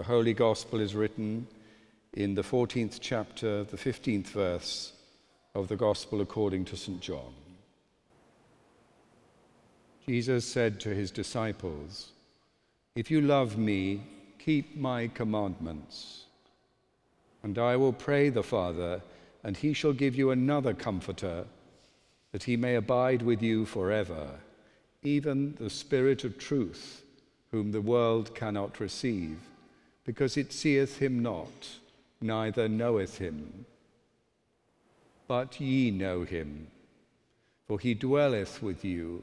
The Holy Gospel is written in the 14th chapter, the 15th verse of the Gospel according to St. John. Jesus said to his disciples, If you love me, keep my commandments. And I will pray the Father, and he shall give you another comforter, that he may abide with you forever, even the Spirit of truth, whom the world cannot receive, because it seeth him not, neither knoweth him. But ye know him, for he dwelleth with you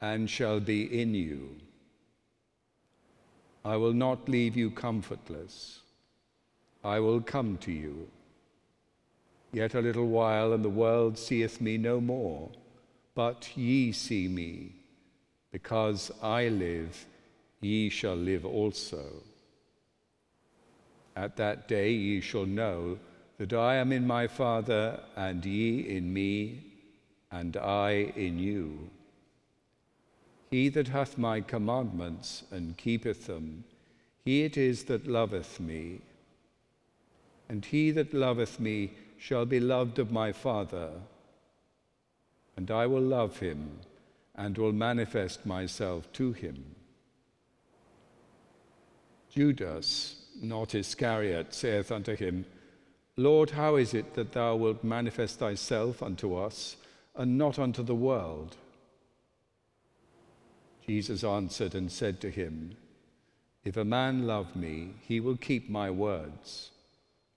and shall be in you. I will not leave you comfortless. I will come to you. Yet a little while, and the world seeth me no more. But ye see me. Because I live, ye shall live also. At that day ye shall know that I am in my Father, and ye in me, and I in you. He that hath my commandments and keepeth them, he it is that loveth me. And he that loveth me shall be loved of my Father, and I will love him and will manifest myself to him. Judas, not Iscariot, saith unto him, Lord, how is it that thou wilt manifest thyself unto us and not unto the world? Jesus answered and said to him, If a man love me, he will keep my words,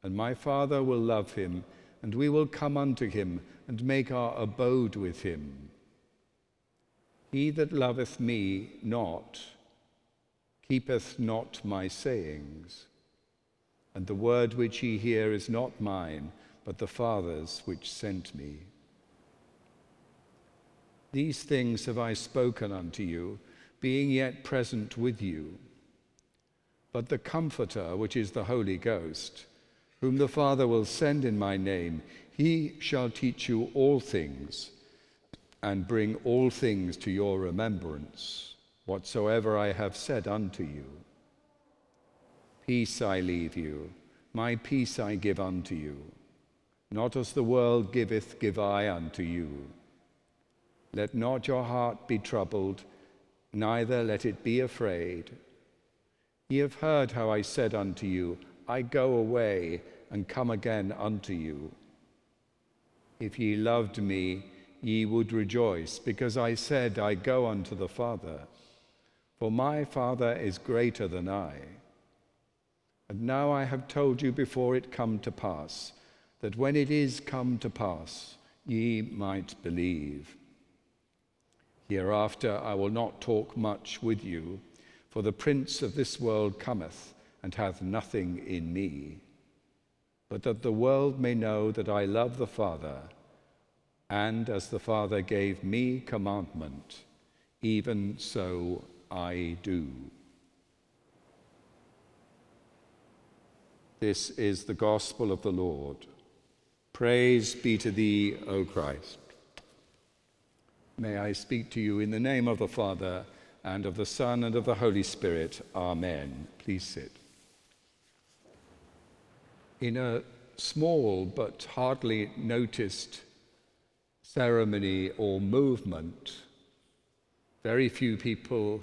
and my Father will love him, and we will come unto him and make our abode with him. He that loveth me not keepeth not my sayings, and the word which ye hear is not mine, but the Father's which sent me. These things have I spoken unto you, being yet present with you. But the Comforter, which is the Holy Ghost, whom the Father will send in my name, he shall teach you all things and bring all things to your remembrance, whatsoever I have said unto you. Peace I leave you, my peace I give unto you. Not as the world giveth, give I unto you. Let not your heart be troubled, neither let it be afraid. Ye have heard how I said unto you, I go away and come again unto you. If ye loved me, ye would rejoice, because I said, I go unto the Father. For my Father is greater than I. And now I have told you before it come to pass, that when it is come to pass, ye might believe. Hereafter I will not talk much with you, for the prince of this world cometh and hath nothing in me. But that the world may know that I love the Father, and as the Father gave me commandment, even so I do. This is the gospel of the Lord. Praise be to thee, O Christ. May I speak to you in the name of the Father, and of the Son, and of the Holy Spirit. Amen. Please sit. In a small but hardly noticed ceremony or movement, very few people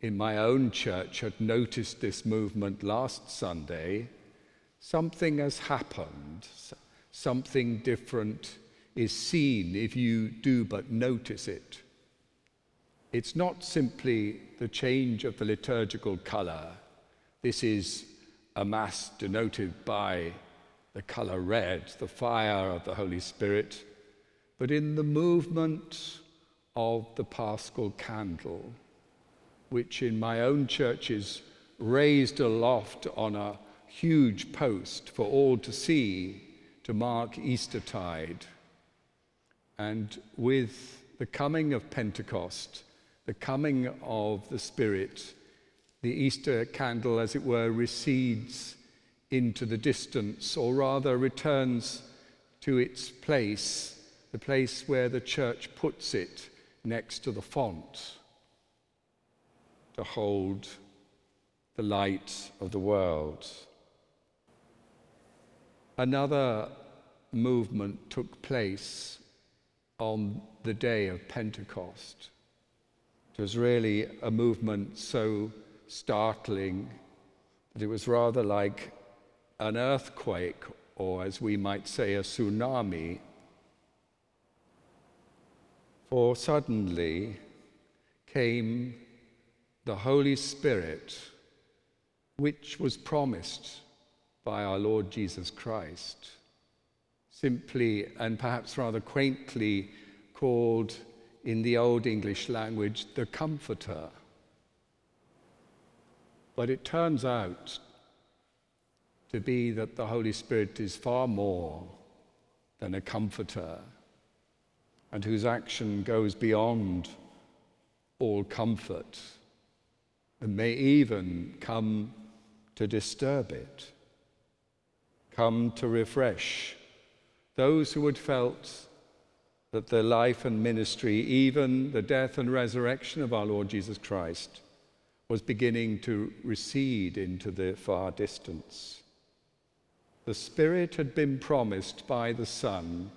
in my own church had noticed this movement last Sunday. Something has happened, something different is seen if you do but notice it. It's not simply the change of the liturgical color. This is a Mass denoted by the color red, the fire of the Holy Spirit, but in the movement of the paschal candle, which in my own church is raised aloft on a huge post for all to see to mark Eastertide. And with the coming of Pentecost, the coming of the Spirit, the Easter candle, as it were, recedes into the distance, or rather returns to its place, the place where the church puts it next to the font to hold the light of the world. Another movement took place on the day of Pentecost. It was really a movement so startling that it was rather like an earthquake, or as we might say, a tsunami. For suddenly came the Holy Spirit, which was promised by our Lord Jesus Christ, simply and perhaps rather quaintly called in the Old English language the Comforter. But it turns out to be that the Holy Spirit is far more than a comforter and whose action goes beyond all comfort and may even come to disturb it, come to refresh those who had felt that the life and ministry, even the death and resurrection of our Lord Jesus Christ, was beginning to recede into the far distance. The Spirit had been promised by the Son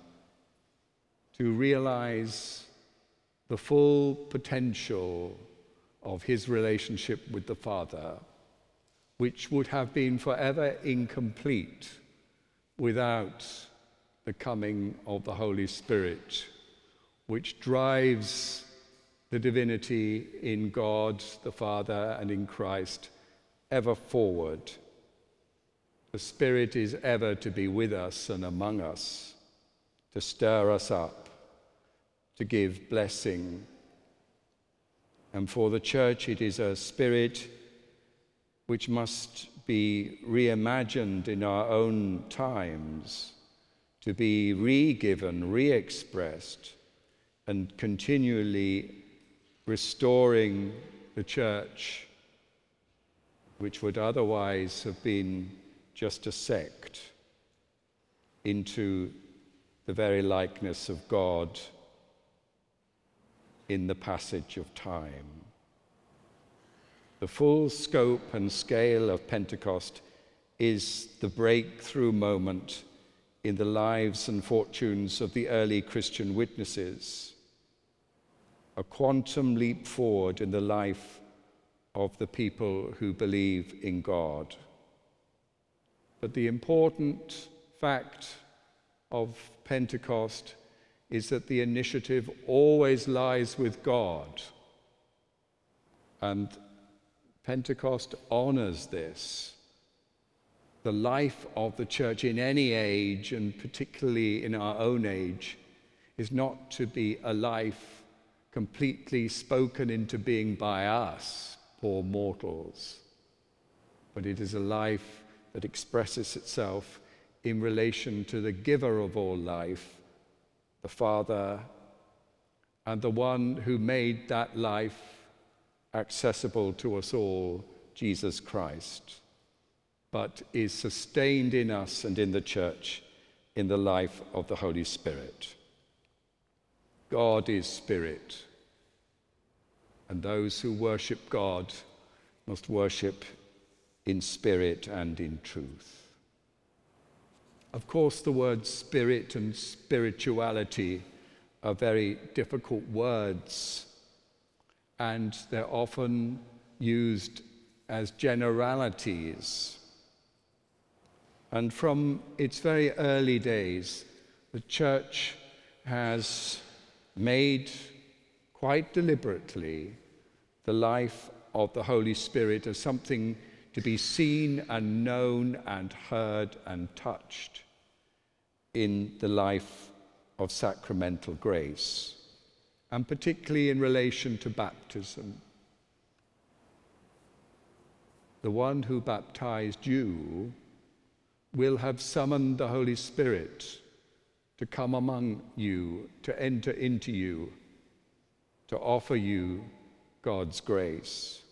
to realize the full potential of his relationship with the Father, which would have been forever incomplete without the coming of the Holy Spirit, which drives the divinity in God the Father and in Christ ever forward. The Spirit is ever to be with us and among us, to stir us up to give blessing. And for the church, it is a spirit which must be reimagined in our own times, to be re given, re expressed, and continually restoring the church, which would otherwise have been just a sect, into the very likeness of God in the passage of time. The full scope and scale of Pentecost is the breakthrough moment in the lives and fortunes of the early Christian witnesses, a quantum leap forward in the life of the people who believe in God. But the important fact of Pentecost is that the initiative always lies with God. And Pentecost honors this. The life of the church in any age, and particularly in our own age, is not to be a life completely spoken into being by us, poor mortals, but it is a life that expresses itself in relation to the giver of all life, the Father, and the one who made that life accessible to us all, Jesus Christ, but is sustained in us and in the church in the life of the Holy Spirit. God is Spirit, and those who worship God must worship in spirit and in truth. Of course, the words spirit and spirituality are very difficult words, and they're often used as generalities. And from its very early days, the church has made quite deliberately the life of the Holy Spirit as something to be seen and known and heard and touched in the life of sacramental grace, and particularly in relation to baptism. The one who baptized you will have summoned the Holy Spirit to come among you, to enter into you, to offer you God's grace.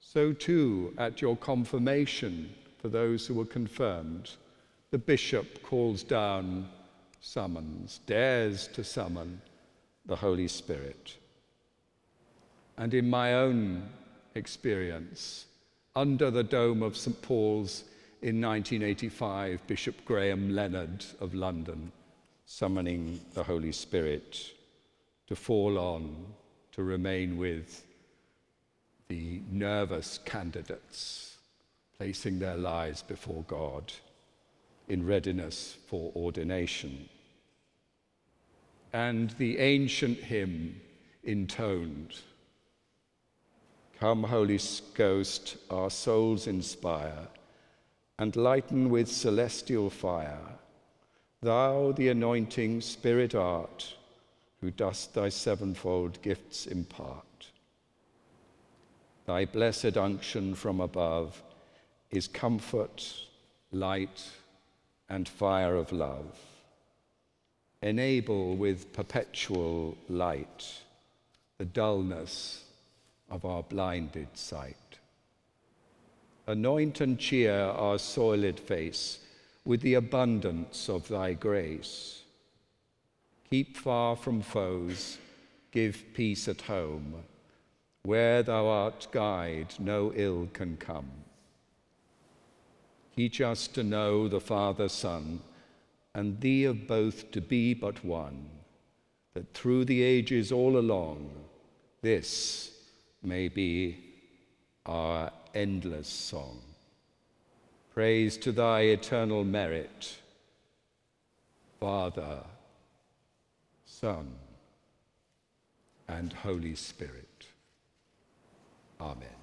So, too, at your confirmation, for those who were confirmed, the bishop calls down, summons, dares to summon the Holy Spirit. And in my own experience, under the dome of St. Paul's in 1985, Bishop Graham Leonard of London summoning the Holy Spirit to fall on, to remain with the nervous candidates, placing their lives before God in readiness for ordination. And the ancient hymn intoned Come, Holy Ghost, our souls inspire and lighten with celestial fire. Thou, the anointing Spirit art, who dost thy sevenfold gifts impart. Thy blessed unction from above is comfort, light, and fire of love. Enable with perpetual light the dullness of our blinded sight. Anoint and cheer our soiled face with the abundance of thy grace. Keep far from foes, give peace at home. Where thou art guide, no ill can come. Teach us to know the Father, Son, and thee of both to be but one, that through the ages all along, this may be our endless song. Praise to thy eternal merit, Father, Son, and Holy Spirit. Amen.